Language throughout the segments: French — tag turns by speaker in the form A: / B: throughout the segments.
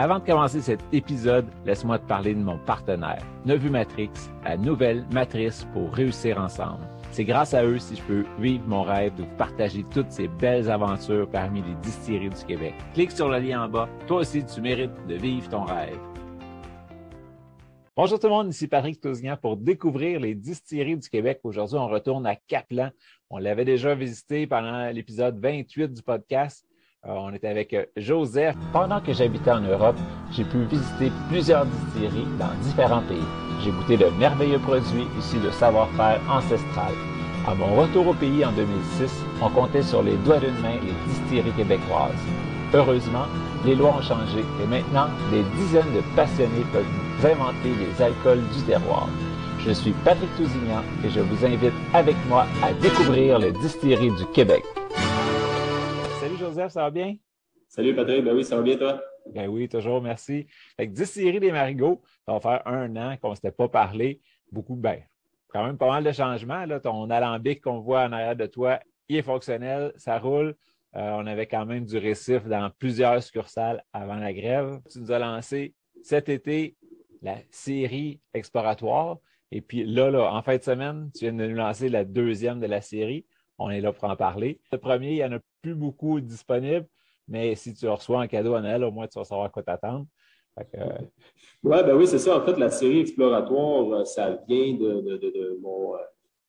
A: Avant de commencer cet épisode, laisse-moi te parler de mon partenaire, Nevu Matrix, la nouvelle matrice pour réussir ensemble. C'est grâce à eux si je peux vivre mon rêve de vous partager toutes ces belles aventures parmi les distilleries du Québec. Clique sur le lien en bas. Toi aussi, tu mérites de vivre ton rêve. Bonjour tout le monde, ici Patrick Tousignan pour découvrir les distilleries du Québec. Aujourd'hui, on retourne à Caplan. On l'avait déjà visité pendant l'épisode 28 du podcast. Euh, on était avec euh, Joseph. Pendant que j'habitais en Europe, j'ai pu visiter plusieurs distilleries dans différents pays. J'ai goûté de merveilleux produits issus de savoir-faire ancestral. À mon retour au pays en 2006, on comptait sur les doigts d'une main les distilleries québécoises. Heureusement, les lois ont changé et maintenant, des dizaines de passionnés peuvent inventer les alcools du terroir. Je suis Patrick Tousignan et je vous invite avec moi à découvrir les distilleries du Québec. Joseph, ça va bien?
B: Salut Patrick, ben oui, ça va bien toi?
A: Ben oui, toujours, merci. Fait que Distillerie des Marigots, ça va faire un an qu'on ne s'était pas parlé. Beaucoup, ben, quand même pas mal de changements. Là. Ton alambic qu'on voit en arrière de toi, il est fonctionnel, ça roule. Euh, on avait quand même du récif dans plusieurs succursales avant la grève. Tu nous as lancé cet été la série exploratoire. Et puis là, là, en fin de semaine, tu viens de nous lancer la deuxième de la série. On est là pour en parler. Le premier, il n'y en a plus beaucoup disponibles, mais si tu reçois un cadeau à Noël, au moins tu vas savoir quoi t'attendre.
B: Euh... Ouais, ben oui, c'est ça. En fait, la série exploratoire, euh, ça vient de, euh,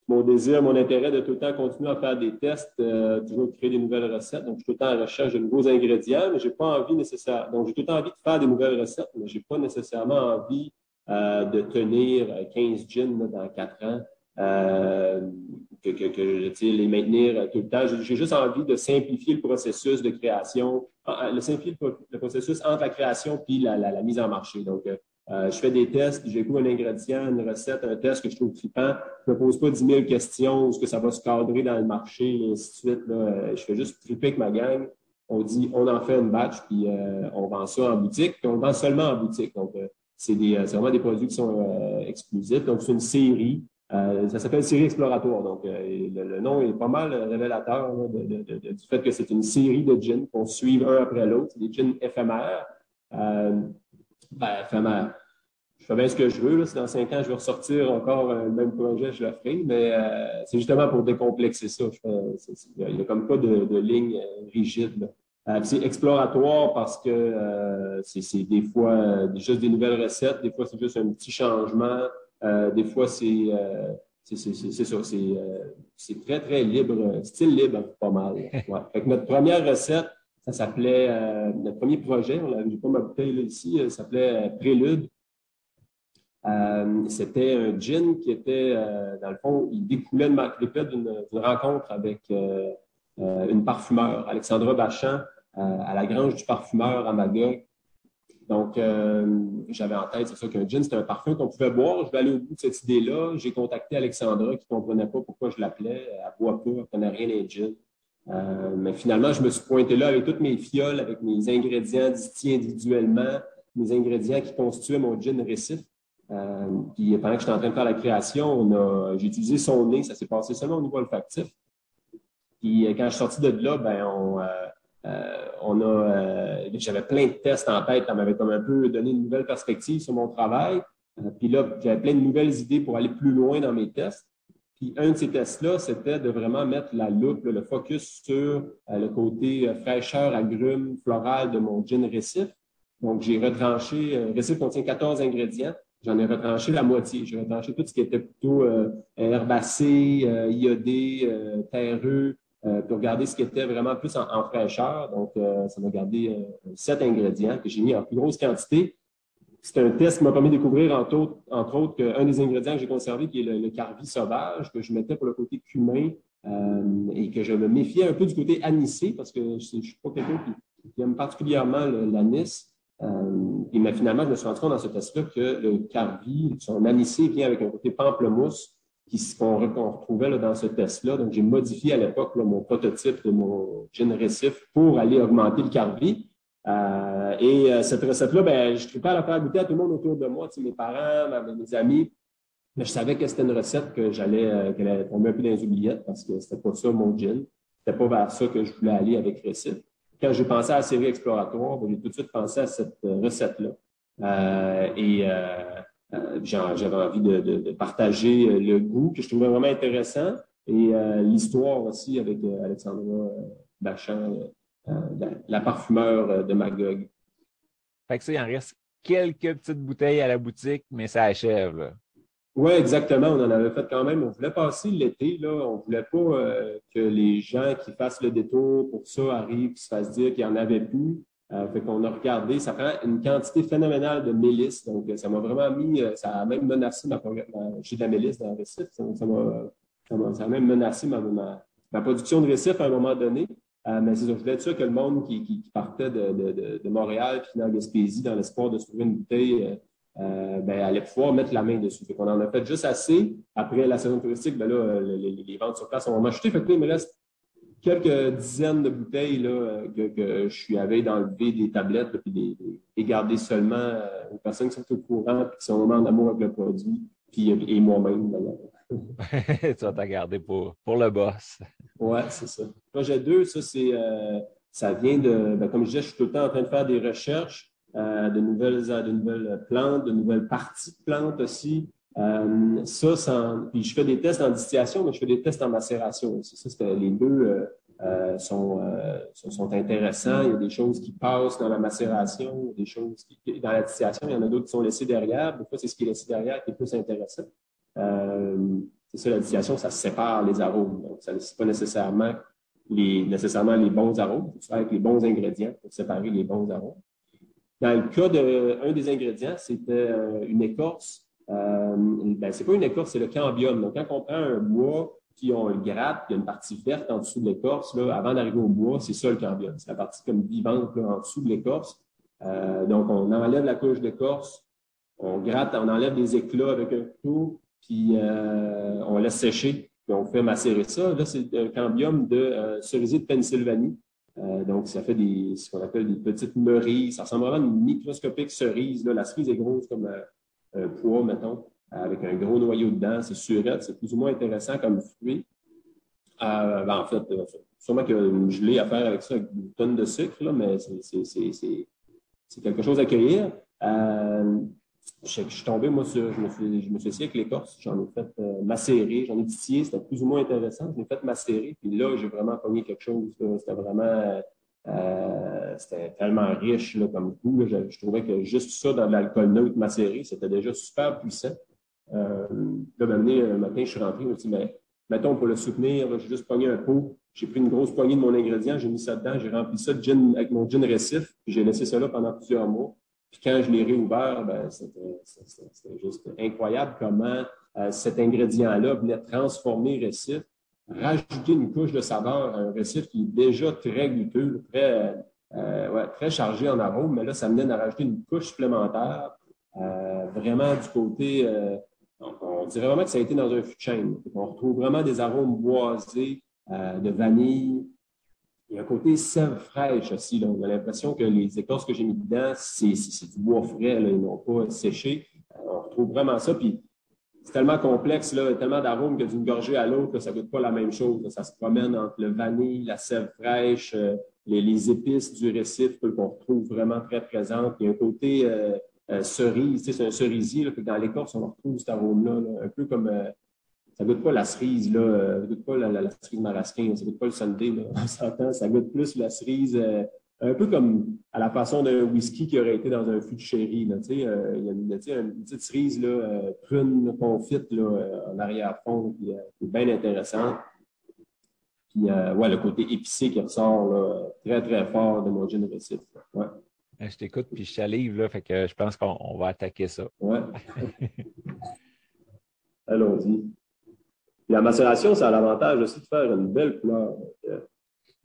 B: mon, désir, mon intérêt de tout le temps continuer à faire des tests, euh, toujours créer des nouvelles recettes. Donc, je suis tout le temps à la recherche de nouveaux ingrédients, mais j'ai pas envie nécessairement. Donc, j'ai tout le temps envie de faire des nouvelles recettes, mais j'ai pas nécessairement envie de tenir 15 gins dans 4 ans. Euh, que, que, que les maintenir tout le temps. J'ai juste envie de simplifier le processus de création, le simplifier le, processus entre la création puis la, mise en marché. Donc, euh, je fais des tests, j'écoute un ingrédient, une recette, un test que je trouve trippant. Je ne me pose pas 10 000 questions, est-ce que ça va se cadrer dans le marché, et ainsi de suite. Je fais juste tripper avec ma gang. On dit, on en fait une batch, puis euh, on vend ça en boutique, puis on vend seulement en boutique. Donc, euh, c'est vraiment des produits qui sont exclusifs. Donc, c'est une série. Euh, ça s'appelle série exploratoire. Donc, euh, le, nom est pas mal révélateur là, de, de, du fait que c'est une série de gins qu'on suit un après l'autre. des gins éphémères. Euh, ben, éphémères. Je fais bien ce que je veux. Là. Si dans cinq ans, je veux ressortir encore le même projet, je le ferai. Mais euh, c'est justement pour décomplexer ça. Il n'y a comme pas de ligne rigide. c'est exploratoire parce que c'est des fois juste des nouvelles recettes, des fois c'est juste un petit changement. Euh, des fois, c'est euh, c'est ça, euh, c'est très, très libre, style libre, pas mal. Ouais. Fait que notre première recette, ça s'appelait, notre premier projet, on n'avait pas ma bouteille là, ici, ça s'appelait Prélude. C'était un gin qui était, dans le fond, il découlait de d'une rencontre avec une parfumeur, Alexandra Bachan, à la grange du parfumeur à Magog. Donc, euh, j'avais en tête, c'est ça qu'un gin, c'était un parfum qu'on pouvait boire. Je vais aller au bout de cette idée-là. J'ai contacté Alexandra qui ne comprenait pas pourquoi je l'appelais. Elle boit pas, elle ne connaît rien des gin. Euh, mais finalement, je me suis pointé là avec toutes mes fioles, avec mes ingrédients distillés individuellement, mes ingrédients qui constituaient mon gin récif. Euh, puis pendant que j'étais en train de faire la création, j'ai utilisé son nez, ça s'est passé seulement au niveau olfactif. Puis quand je suis sorti de là, ben on, euh, j'avais plein de tests en tête, ça m'avait comme un peu donné une nouvelle perspective sur mon travail. Euh, puis là, j'avais plein de nouvelles idées pour aller plus loin dans mes tests. Puis un de ces tests-là, c'était de vraiment mettre la loupe, le focus sur le côté fraîcheur, agrumes, floral de mon gin récif. Donc, j'ai retranché, récif contient 14 ingrédients. J'en ai retranché la moitié. J'ai retranché tout ce qui était plutôt herbacé, iodé, terreux, euh, pour garder ce qui était vraiment plus en, fraîcheur. Donc, euh, ça m'a gardé euh, sept ingrédients que j'ai mis en plus grosse quantité. C'est un test qui m'a permis de découvrir, entre autres, qu'un des ingrédients que j'ai conservé, qui est le, le, carvi sauvage, que je mettais pour le côté cumin et que je me méfiais un peu du côté anisé, parce que je ne suis pas quelqu'un qui, aime particulièrement l'anis. et mais finalement, je me suis rendu compte dans ce test-là que le carvi, son anisé vient avec un côté pamplemousse qu'on retrouvait là, dans ce test-là. Donc, j'ai modifié à l'époque mon prototype de mon gin récif pour aller augmenter le carvi. Euh, et euh, cette recette-là, ben, je ne pas à la faire goûter à tout le monde autour de moi, mes parents, mes amis. Mais je savais que c'était une recette que j'allais, euh, tomber un peu dans les oubliettes parce que c'était pas ça mon gin. C'était pas vers ça que je voulais aller avec Récif. Quand j'ai pensé à la série exploratoire, ben, j'ai tout de suite pensé à cette recette-là. et j'avais envie de, partager le goût que je trouvais vraiment intéressant et l'histoire aussi avec Alexandra Bachand, la, parfumeur de Magog.
A: Fait que ça, il en reste quelques petites bouteilles à la boutique, mais ça achève.
B: Oui, exactement. On en avait fait quand même. On voulait passer l'été. Là. On ne voulait pas euh, que les gens qui fassent le détour pour ça arrivent et se fassent dire qu'il n'y en avait plus. Euh, fait qu'on a regardé, ça prend une quantité phénoménale de mélisse. Donc, ça m'a vraiment mis, euh, ça a même menacé ma, j'ai de mélisse dans le récif. Ça, a même menacé ma, production de récif à un moment donné. mais c'est je voulais être sûr que le monde qui, partait de, Montréal puis dans Gaspésie dans l'espoir de se trouver une bouteille euh, ben, allait pouvoir mettre la main dessus. On en a fait juste assez. Après la saison touristique, ben là, les, ventes sur place ont acheté. Fait que il me reste quelques dizaines de bouteilles là, que, je suis avec d'enlever des tablettes et garder seulement euh, aux personnes qui sont au courant et qui sont vraiment en amour avec le produit, puis et moi-même
A: tu vas t'en garder pour, pour le boss.
B: Oui, c'est ça. Projet 2, ça, c'est euh, ça vient de, ben, comme je disais, je suis tout le temps en train de faire des recherches. Euh, de, nouvelles, de nouvelles plantes, de nouvelles parties de plantes aussi. Euh, ça, puis je fais des tests en distillation, mais je fais des tests en macération aussi. Ça, les deux euh, sont, sont, intéressants. Il y a des choses qui passent dans la macération, des choses qui, dans la distillation, il y en a d'autres qui sont laissées derrière. Des fois, c'est ce qui est laissé derrière qui est plus intéressant. c'est ça, la distillation, ça sépare les arômes. Donc, ça ne pas nécessairement les, nécessairement les bons arômes. Il faut avec les bons ingrédients pour séparer les bons arômes. Dans le cas d'un des ingrédients, c'était euh, une écorce. Euh, ben, c'est pas une écorce, c'est le cambium. Donc, quand on prend un bois, puis on le gratte, il y a une partie verte en dessous de l'écorce, avant d'arriver au bois, c'est ça le cambium. C'est la partie comme vivante en dessous de l'écorce. Euh, donc, on enlève la couche d'écorce, on gratte, on enlève des éclats avec un couteau, puis euh, on laisse sécher, puis on fait macérer ça. Là, c'est un cambium de cerisier de Pennsylvanie. Euh, donc, ça fait des, ce qu'on appelle des petites meuries. Ça ressemble vraiment à une microscopique cerise. Là. La cerise est grosse comme euh, un, poids, mettons, avec un gros noyau dedans. C'est surette. C'est plus ou moins intéressant comme fruit. Euh, ben, en fait, sûrement que je l'ai à faire avec ça, avec une tonne de sucre, là, mais c'est quelque chose à cueillir je, suis tombé, moi, sur, je me suis, je me suis avec l'écorce, j'en ai fait euh, macérer, j'en ai distillé, c'était plus ou moins intéressant, je l'ai fait macérer, puis là, j'ai vraiment pogné quelque chose, c'était vraiment, euh, c'était tellement riche là, comme goût, je, trouvais que juste ça dans de l'alcool neutre macéré, c'était déjà super puissant. Euh, là, un matin, je suis rentré, je me suis dit, mais mettons, pour le soutenir, j'ai juste pogné un pot, j'ai pris une grosse poignée de mon ingrédient, j'ai mis ça dedans, j'ai rempli ça de gin, avec mon gin récif, puis j'ai laissé ça là pendant plusieurs mois. Puis quand je l'ai réouvert, ben, c'était juste incroyable comment euh, cet ingrédient-là venait transformer le récif, rajouter une couche de saveur à un récif qui est déjà très goûteux, très, euh, très chargé en arômes, mais là, ça venait de rajouter une couche supplémentaire, euh, vraiment du côté, on dirait vraiment que ça a été dans un fût de chaîne. On retrouve vraiment des arômes boisés, de vanille, il y a un côté sève fraîche aussi. On a l'impression que les écorces que j'ai mis dedans, c'est du bois frais, ils n'ont pas séché. Euh, on retrouve vraiment ça. Puis c'est tellement complexe, là, tellement d'arômes que d'une gorgée à l'autre, ça ne goûte pas la même chose. Ça se promène entre le vanille, la sève fraîche, euh, les, épices du récif qu'on retrouve vraiment très présentes. Il y a un côté euh, cerise, c'est un cerisier. dans l'écorce, on retrouve cet arôme-là, un peu comme ça goûte pas la cerise, là, euh, ça goûte pas la, cerise marasquin, ça goûte pas le Sunday, là, on s'entend, ça goûte plus la cerise, euh, un peu comme à la façon d'un whisky qui aurait été dans un fût de sherry, là, euh, il y a une, une, petite cerise, là, prune, confite, là, en arrière-fond, qui, est bien intéressante. Puis, ouais, le côté épicé qui ressort, là, très, très fort de mon gin récif. Ouais.
A: Je t'écoute, puis je salive, là, fait que je pense qu'on va attaquer ça.
B: Ouais. Allons-y la macération, ça a l'avantage aussi de faire une belle couleur.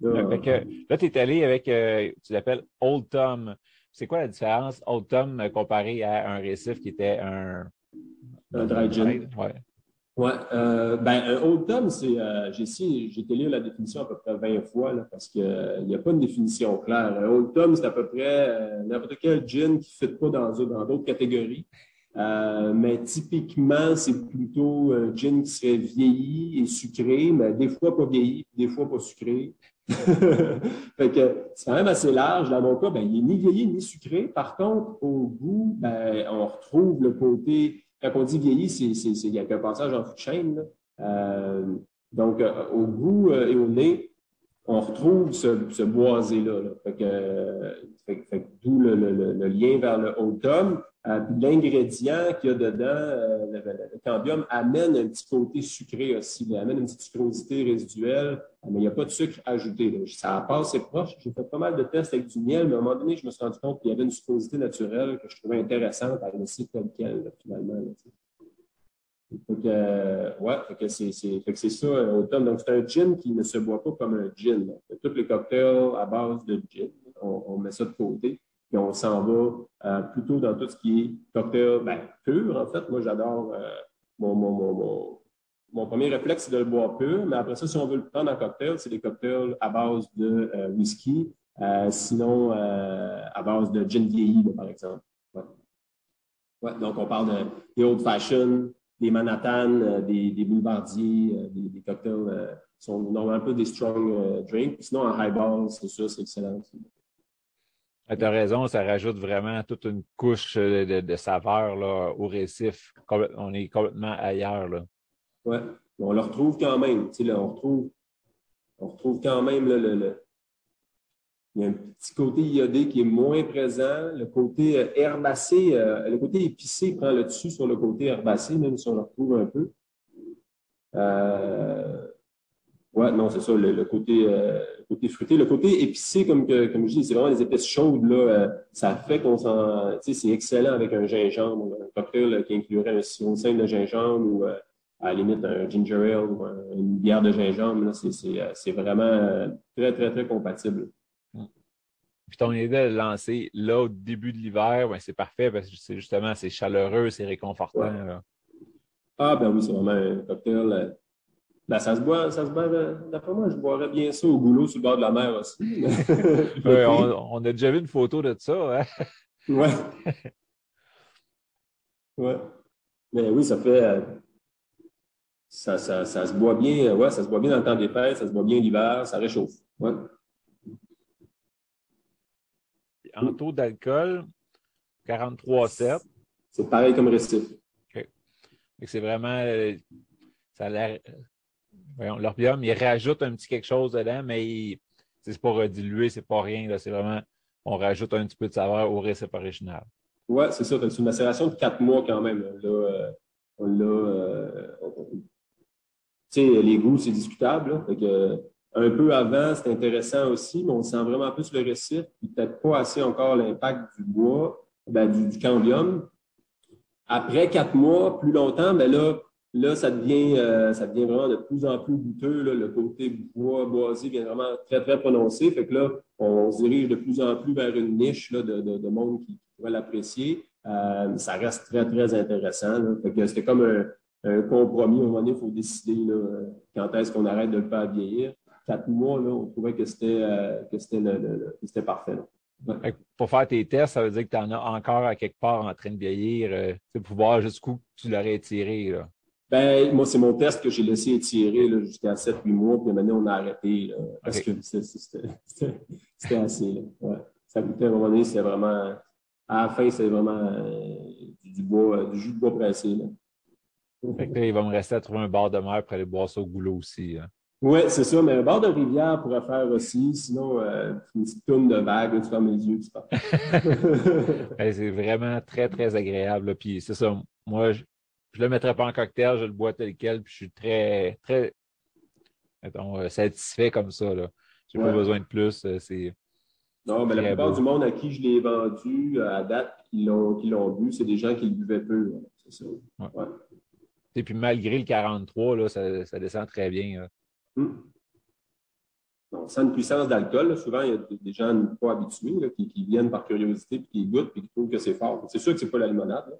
A: Là, tu es allé avec, euh, tu l'appelles Old Tom. c'est quoi la différence automne comparé à un récif qui était un.
B: Un dry gin.
A: Ouais.
B: Oui. Euh, ben, un Old Tom, c'est. Euh, j'ai été lire la définition à peu près 20 fois là, parce qu'il n'y a pas une définition claire. Un Old Tom, c'est à peu près euh, n'importe quel gin qui ne fit pas dans d'autres catégories. Euh, mais typiquement, c'est plutôt un gin qui serait vieilli et sucré, mais des fois pas vieilli, des fois pas sucré. fait que c'est quand même assez large. Dans mon cas, ben, il n'est ni vieilli ni sucré. Par contre, au goût, ben, on retrouve le côté quand on dit vieilli, c'est, il y a un passage en de chaîne. Euh, donc, euh, au goût euh, et au nez, on retrouve ce, boisé-là. d'où le, lien vers le automne. L'ingrédient qu'il y a dedans, le, cambium, amène un petit côté sucré aussi. Amène une petite sucrosité résiduelle, mais il n'y a pas de sucre ajouté. Ça passe, c'est proche. J'ai fait pas mal de tests avec du miel, mais à un moment donné, je me suis rendu compte qu'il y avait une sucrosité naturelle que je trouvais intéressante à laisser tel quel, finalement. Euh, ouais, c'est, ça, euh, automne. Donc, c'est un gin qui ne se boit pas comme un gin. Tous les cocktails à base de gin, on, met ça de côté. Et on s'en va euh, plutôt dans tout ce qui est cocktail ben, pur, en fait. Moi, j'adore mon, mon, premier réflexe, c'est de le boire pur. Mais après ça, si on veut le prendre en cocktail, c'est des cocktails à base de whisky. sinon, à base de gin vieilli, par exemple. donc, on parle de, des old fashioned, des Manhattan, euh, des, des boulevardiers, euh, des, cocktails euh, sont normalement un peu des strong drinks. Sinon, en highball, c'est sûr, c'est excellent.
A: Tu as raison, ça rajoute vraiment toute une couche de, de saveur là, au récif. On est complètement ailleurs.
B: Oui, on le retrouve quand même. On, retrouve, on retrouve quand même le, le, il y a un petit côté iodé qui est moins présent. Le côté euh, herbacé, euh, le côté épicé prend le dessus sur le côté herbacé, même si on le retrouve un peu. Euh, ouais, non, c'est ça, le, côté, côté fruité. Le côté épicé, comme, comme je dis, c'est vraiment les épices chaudes. Là, ça fait qu'on s'en. Tu sais, c'est excellent avec un gingembre, un cocktail qui inclurait un sirop simple de gingembre ou à la limite un ginger ale ou une bière de gingembre. C'est vraiment très, très, très compatible.
A: Puis ton idée de le lancer là au début de l'hiver, ben, c'est parfait parce que c'est justement c'est chaleureux, c'est réconfortant.
B: Ah ben oui, c'est vraiment un cocktail. Euh, ben, ça se boit, ça se boit, euh, d'après moi, je boirais bien ça au goulot sur le bord de la mer aussi.
A: on, a déjà vu une photo de ça, hein?
B: Ouais. ouais. Mais oui, ça fait. Euh, ça, ça, ça, se boit bien, ouais, ça se boit bien dans le temps des fêtes, ça se boit bien l'hiver, ça réchauffe. Ouais
A: en taux d'alcool, 43,7.
B: C'est pareil comme récif.
A: OK. C'est vraiment. Euh, ça l'air. L'orbium, il rajoute un petit quelque chose dedans, mais c'est pas redilué, c'est pas rien. C'est vraiment. On rajoute un petit peu de saveur au récif original.
B: Oui, c'est ça. C'est une macération de quatre mois quand même. Là, euh, on l'a. Euh, tu sais, les goûts, c'est discutable. Un peu avant, c'est intéressant aussi, mais on sent vraiment plus le récif, peut-être pas assez encore l'impact du bois, ben, du, cambium. Après quatre mois, plus longtemps, ben là, là ça, devient, euh, ça devient vraiment de plus en plus goûteux. le côté bois, boisé vient vraiment très, très prononcé. Fait que là, on, se dirige de plus en plus vers une niche de, de, monde qui, pourrait l'apprécier. Euh, ça reste très, très intéressant. Fait que c'était comme un, compromis. À un moment donné, il faut décider quand est-ce qu'on arrête de le faire vieillir quatre mois, on trouvait que c'était euh, parfait.
A: Pour faire tes tests, ça veut dire que tu en as encore à quelque part en train de vieillir, euh, pour voir jusqu'où tu l'aurais étiré. Là.
B: Ben, moi, c'est mon test que j'ai laissé étirer jusqu'à 7-8 mois, puis maintenant, on a arrêté parce que c'était assez. Ouais. Ça goûtait à un moment donné, c'était vraiment. À la fin, c'est vraiment euh, du, bois, euh, du jus de bois pressé. Là.
A: il va me rester à trouver un bar de mer pour aller boire ça au goulot aussi. Hein.
B: Oui, c'est ça, mais un bord de rivière pourrait faire aussi. Sinon, euh, une petite tourne de vague, tu fermes les yeux, tu pars.
A: c'est vraiment très, très agréable. Puis c'est ça, moi, je ne le mettrais pas en cocktail, je le bois tel quel, puis je suis très, très mettons, euh, satisfait comme ça. Je n'ai pas besoin de plus. Euh, c'est
B: non, mais la plupart du monde à qui je l'ai vendu à date, qui l'ont bu, c'est des gens qui le buvaient peu. C'est ça.
A: Et puis malgré le 43, là, ça, ça descend très bien.
B: On sent une puissance d'alcool. Souvent, il y a des gens pas habitués qui, viennent par curiosité, puis qui goûtent, puis qui trouvent que c'est fort. C'est sûr que c'est pas la limonade.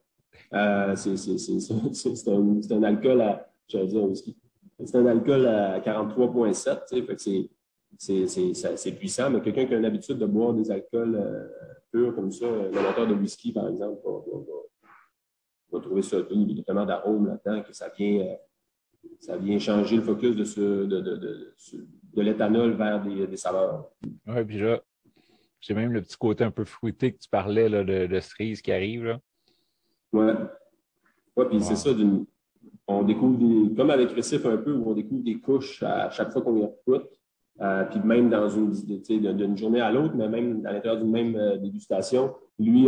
B: Euh, c'est un, un, alcool à. C'est un alcool à 43,7. C'est puissant, mais quelqu'un qui a l'habitude de boire des alcools euh, purs comme ça, moteur de whisky, par exemple, va, trouver ça Il y a tellement d'arômes là-dedans que ça vient, euh, ça vient changer le focus de, de, de, de, de l'éthanol vers des, des saveurs.
A: Oui, puis là, j'ai même le petit côté un peu fruité que tu parlais là, de, cerise qui arrive.
B: Oui. Ouais, puis c'est ça, on découvre des, comme avec Récif un peu, où on découvre des couches à chaque fois qu'on y écoute. Euh, puis même dans une, d'une journée à l'autre, mais même à l'intérieur d'une même euh, dégustation, lui,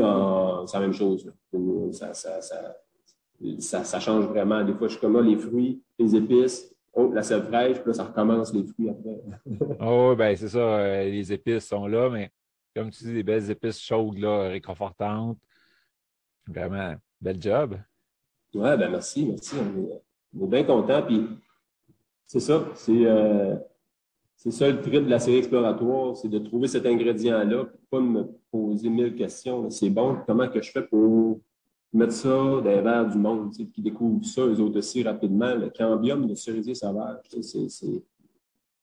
B: c'est la même chose. Ça, ça, ça, ça, change vraiment. Des fois, je suis comme là, les fruits, les épices, oh, la sève fraîche, puis là, ça recommence les fruits après.
A: oh, ben c'est ça, euh, les épices sont là, mais comme tu dis, des belles épices chaudes, là, réconfortantes. Vraiment, bel job.
B: Ouais, ben merci, merci. On est, bien contents. Puis c'est ça, c'est euh, ça le trip de la série exploratoire, c'est de trouver cet ingrédient-là, pas me poser mille questions. C'est bon, comment que je fais pour mettre ça dans les verres du monde, qui découvrent ça, eux autres aussi, rapidement. Le cambium de cerisier sauvage, c'est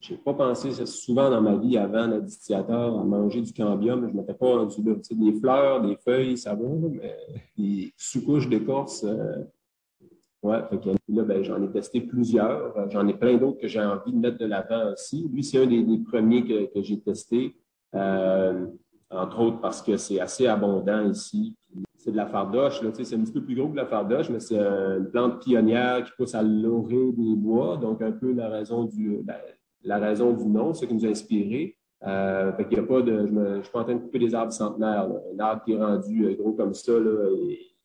B: je n'ai pas pensé souvent dans ma vie avant le distillateur à manger du cambium. Je ne m'étais pas rendu là. des fleurs, des feuilles, ça va, mais des sous-couches d'écorce, euh, ouais. là, ben, j'en ai testé plusieurs. J'en ai plein d'autres que j'ai envie de mettre de l'avant aussi. Lui, c'est un des, premiers que, j'ai testé, euh, entre autres parce que c'est assez abondant ici. C'est de la fardoche. C'est un petit peu plus gros que la fardoche, mais c'est une plante pionnière qui pousse à l'orée des bois. Donc, un peu la raison du, ben, la raison du nom, ce qui nous a inspiré. Euh, fait qu'il y a pas de, je ne suis pas en train de couper des arbres centenaires. Un arbre qui est rendu euh, gros comme ça, là,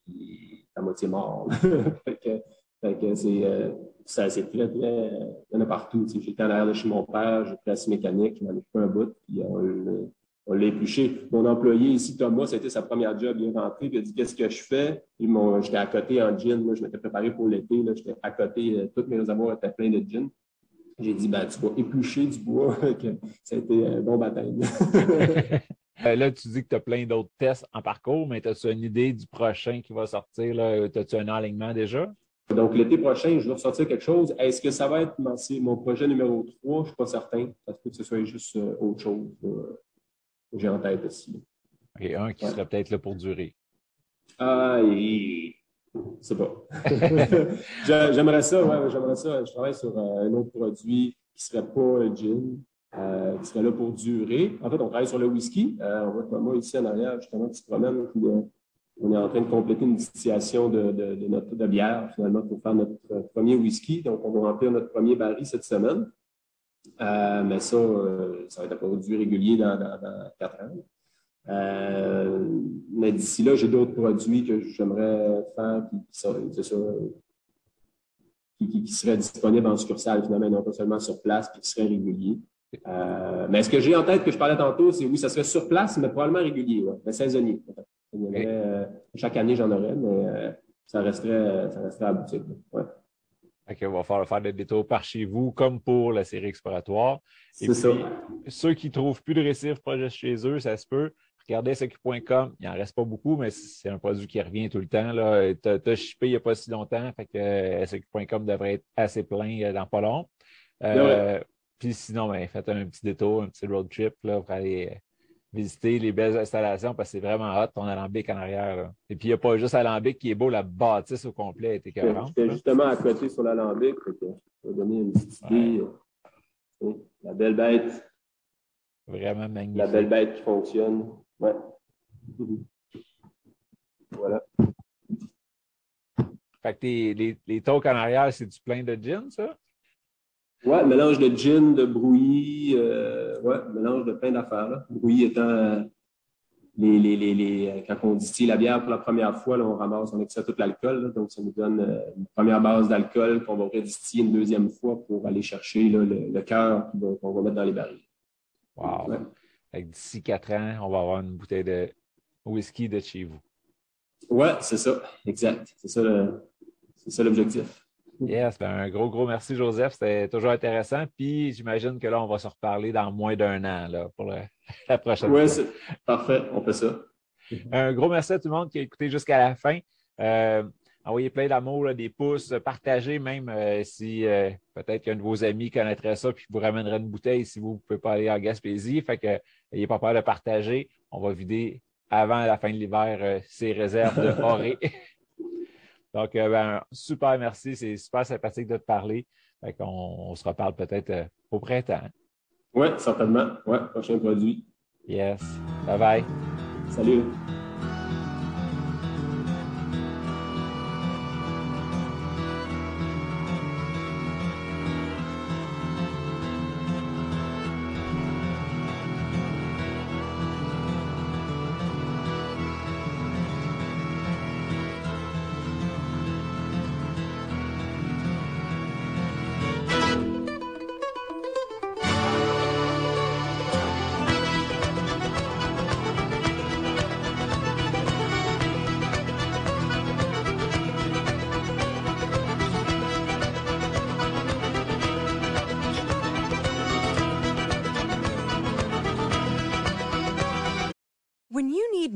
B: il, est à moitié mort. fait que, fait que c'est, euh, ça, c'est très, très, il y en a partout. J'étais en arrière de chez mon père, j'ai pris la mécanique, il m'en a coupé un bout, puis on, l'a épluché. Mon employé ici, Thomas, c'était sa première job. Il est rentré, puis il a dit Qu'est-ce que je fais? J'étais à côté en gin. Moi, je m'étais préparé pour l'été. J'étais à côté, toutes mes avoirs étaient pleins de gin. J'ai dit, ben, tu vas éplucher du bois. ça a été un bon baptême.
A: Euh, là, tu dis que tu as plein d'autres tests en parcours, mais as-tu une idée du prochain qui va sortir? As-tu un alignement déjà?
B: Donc, l'été prochain, je vais ressortir quelque chose. Est-ce que ça va être mon, projet numéro 3? Je ne suis pas certain. Ça se peut que ce soit juste euh, autre chose que j'ai en tête aussi.
A: OK, un qui serait peut-être là pour durer.
B: Ah, et c'est pas. j'aimerais ça, ouais, j'aimerais ça. Je travaille sur euh, un autre produit qui serait pas un gin, euh, qui serait là pour durer. En fait, on travaille sur le whisky. Euh, on voit moi ici en arrière, justement, qui se promène. on est en train de compléter une distillation de, de, notre de bière, finalement, pour faire notre premier whisky. Donc, on va remplir notre premier baril cette semaine. mais ça, ça va être un produit régulier dans, dans quatre ans. Euh, mais d'ici là, j'ai d'autres produits que j'aimerais faire qui, qui, seraient disponibles en succursale, finalement, non pas seulement sur place, puis qui seraient réguliers. Euh, mais ce que j'ai en tête que je parlais tantôt, c'est oui, ça serait sur place, mais probablement régulier, ouais, mais saisonnier. Euh, chaque année, j'en aurais, mais ça resterait, ça resterait à boutique. Ouais.
A: On va faire, faire des détours par chez vous, comme pour la série exploratoire. C'est ça. Ceux qui ne trouvent plus de récifs projet chez eux, ça se peut. Regardez SQ.com, il n'en reste pas beaucoup, mais c'est un produit qui revient tout le temps. Tu as, shippé il n'y a pas si longtemps, fait que euh, SQ.com devrait être assez plein euh, dans pas long. Euh, puis sinon, ben, faites un petit détour, un petit road trip là, pour aller visiter les belles installations parce que c'est vraiment hot ton alambic en arrière. Et puis il n'y a pas juste alambic qui est beau, la bâtisse au complet était
B: J'étais justement à côté sur l'alambic, je vais donner une petite idée. La belle bête.
A: Vraiment magnifique.
B: La belle bête qui fonctionne. Ouais. Voilà.
A: Fait que les, les talks en arrière, c'est du plein de gin, ça?
B: Ouais, mélange de gin, de brouillis, euh, ouais, mélange de plein d'affaires. Brouillis étant euh, les, les, les, les, quand on distille la bière pour la première fois, là, on ramasse, on extrait tout l'alcool. Donc, ça nous donne euh, une première base d'alcool qu'on va redistiller une deuxième fois pour aller chercher le, le cœur qu'on va mettre dans les barils.
A: Wow d'ici quatre ans, on va avoir une bouteille de whisky de chez vous.
B: Oui, c'est ça, exact. C'est ça, l'objectif.
A: Yes, ben un gros, gros merci, Joseph. C'était toujours intéressant. Puis j'imagine que là, on va se reparler dans moins d'un an là, pour la prochaine
B: fois. Oui, parfait. On fait ça.
A: Un gros merci à tout le monde qui a écouté jusqu'à la fin. Euh, envoyez plein d'amour, des pouces, partagez même euh, si euh, peut-être qu'un de vos amis connaîtrait ça puis vous ramènerait une bouteille si vous ne pouvez pas aller en Gaspésie. Fait que n'ayez pas peur de partager. On va vider avant la fin de l'hiver ces réserves de forêt. Donc, ben, super merci. C'est super sympathique de te parler. Fait qu'on on se reparle peut-être au printemps.
B: Oui, certainement. Oui, prochain produit.
A: Yes. Bye bye.
B: Salut.